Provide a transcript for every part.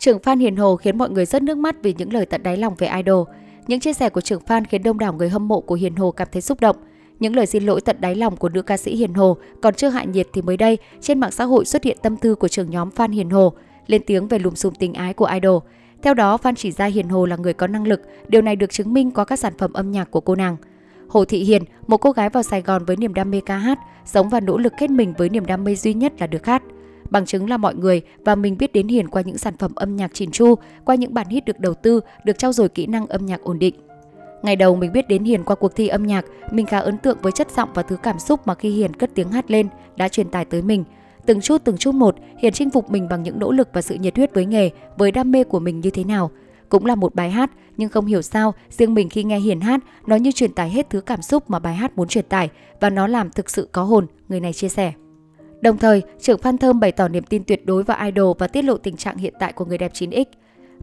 Trưởng fan Hiền Hồ khiến mọi người rất nước mắt vì những lời tận đáy lòng về idol. Những chia sẻ của trưởng fan khiến đông đảo người hâm mộ của Hiền Hồ cảm thấy xúc động. Những lời xin lỗi tận đáy lòng của nữ ca sĩ Hiền Hồ còn chưa hạ nhiệt thì mới đây, trên mạng xã hội xuất hiện tâm tư của trưởng nhóm fan Hiền Hồ, lên tiếng về lùm xùm tình ái của idol. Theo đó, fan chỉ ra Hiền Hồ là người có năng lực, điều này được chứng minh qua các sản phẩm âm nhạc của cô nàng. Hồ Thị Hiền, một cô gái vào Sài Gòn với niềm đam mê ca hát, sống và nỗ lực hết mình với niềm đam mê duy nhất là được hát. Bằng chứng là mọi người và mình biết đến Hiền qua những sản phẩm âm nhạc chỉn chu, qua những bản hit được đầu tư, được trao dồi kỹ năng âm nhạc ổn định. Ngày đầu mình biết đến Hiền qua cuộc thi âm nhạc, mình khá ấn tượng với chất giọng và thứ cảm xúc mà khi Hiền cất tiếng hát lên đã truyền tải tới mình. Từng chút từng chút một, Hiền chinh phục mình bằng những nỗ lực và sự nhiệt huyết với nghề, với đam mê của mình như thế nào. Cũng là một bài hát, nhưng không hiểu sao, riêng mình khi nghe Hiền hát, nó như truyền tải hết thứ cảm xúc mà bài hát muốn truyền tải và nó làm thực sự có hồn, người này chia sẻ. Đồng thời, trưởng Phan Thơm bày tỏ niềm tin tuyệt đối vào idol và tiết lộ tình trạng hiện tại của người đẹp 9X.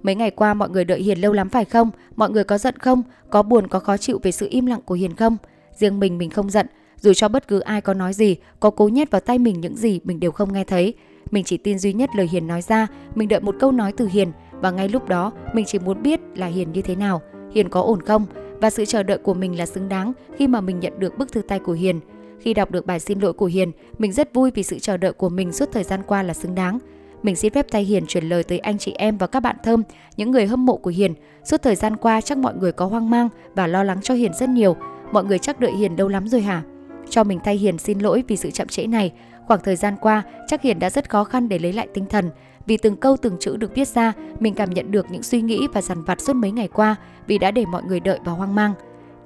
Mấy ngày qua mọi người đợi Hiền lâu lắm phải không? Mọi người có giận không? Có buồn có khó chịu về sự im lặng của Hiền không? Riêng mình mình không giận, dù cho bất cứ ai có nói gì, có cố nhét vào tay mình những gì mình đều không nghe thấy. Mình chỉ tin duy nhất lời Hiền nói ra, mình đợi một câu nói từ Hiền và ngay lúc đó mình chỉ muốn biết là Hiền như thế nào, Hiền có ổn không và sự chờ đợi của mình là xứng đáng khi mà mình nhận được bức thư tay của Hiền. Khi đọc được bài xin lỗi của Hiền, mình rất vui vì sự chờ đợi của mình suốt thời gian qua là xứng đáng. Mình xin phép tay Hiền chuyển lời tới anh chị em và các bạn thơm, những người hâm mộ của Hiền. Suốt thời gian qua chắc mọi người có hoang mang và lo lắng cho Hiền rất nhiều. Mọi người chắc đợi Hiền lâu lắm rồi hả? Cho mình thay Hiền xin lỗi vì sự chậm trễ này. Khoảng thời gian qua, chắc Hiền đã rất khó khăn để lấy lại tinh thần. Vì từng câu từng chữ được viết ra, mình cảm nhận được những suy nghĩ và dằn vặt suốt mấy ngày qua vì đã để mọi người đợi và hoang mang.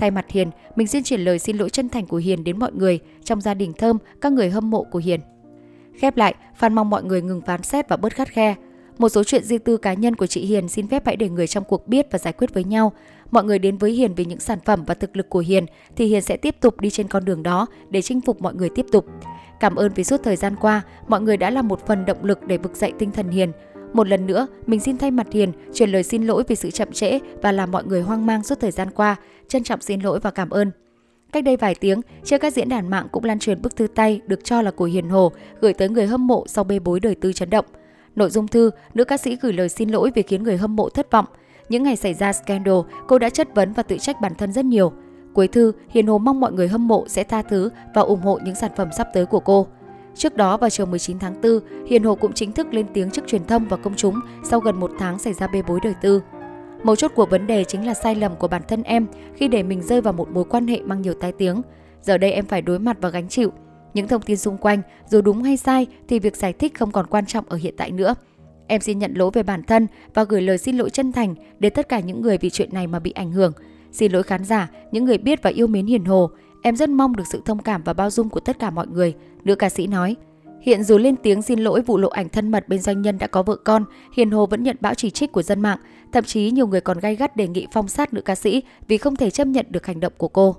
Thay mặt Hiền, mình xin chuyển lời xin lỗi chân thành của Hiền đến mọi người trong gia đình Thơm, các người hâm mộ của Hiền. Khép lại, Phan mong mọi người ngừng phán xét và bớt khắt khe. Một số chuyện riêng tư cá nhân của chị Hiền xin phép hãy để người trong cuộc biết và giải quyết với nhau. Mọi người đến với Hiền vì những sản phẩm và thực lực của Hiền thì Hiền sẽ tiếp tục đi trên con đường đó để chinh phục mọi người tiếp tục. Cảm ơn vì suốt thời gian qua, mọi người đã là một phần động lực để vực dậy tinh thần Hiền. Một lần nữa, mình xin thay mặt Hiền truyền lời xin lỗi vì sự chậm trễ và làm mọi người hoang mang suốt thời gian qua. Trân trọng xin lỗi và cảm ơn. Cách đây vài tiếng, trên các diễn đàn mạng cũng lan truyền bức thư tay được cho là của Hiền Hồ gửi tới người hâm mộ sau bê bối đời tư chấn động. Nội dung thư, nữ ca sĩ gửi lời xin lỗi vì khiến người hâm mộ thất vọng. Những ngày xảy ra scandal, cô đã chất vấn và tự trách bản thân rất nhiều. Cuối thư, Hiền Hồ mong mọi người hâm mộ sẽ tha thứ và ủng hộ những sản phẩm sắp tới của cô. Trước đó vào chiều 19 tháng 4, Hiền Hồ cũng chính thức lên tiếng trước truyền thông và công chúng sau gần một tháng xảy ra bê bối đời tư. Mấu chốt của vấn đề chính là sai lầm của bản thân em khi để mình rơi vào một mối quan hệ mang nhiều tai tiếng. Giờ đây em phải đối mặt và gánh chịu. Những thông tin xung quanh, dù đúng hay sai thì việc giải thích không còn quan trọng ở hiện tại nữa. Em xin nhận lỗi về bản thân và gửi lời xin lỗi chân thành đến tất cả những người vì chuyện này mà bị ảnh hưởng. Xin lỗi khán giả, những người biết và yêu mến Hiền Hồ. Em rất mong được sự thông cảm và bao dung của tất cả mọi người, nữ ca sĩ nói. Hiện dù lên tiếng xin lỗi vụ lộ ảnh thân mật bên doanh nhân đã có vợ con, Hiền Hồ vẫn nhận bão chỉ trích của dân mạng. Thậm chí nhiều người còn gay gắt đề nghị phong sát nữ ca sĩ vì không thể chấp nhận được hành động của cô.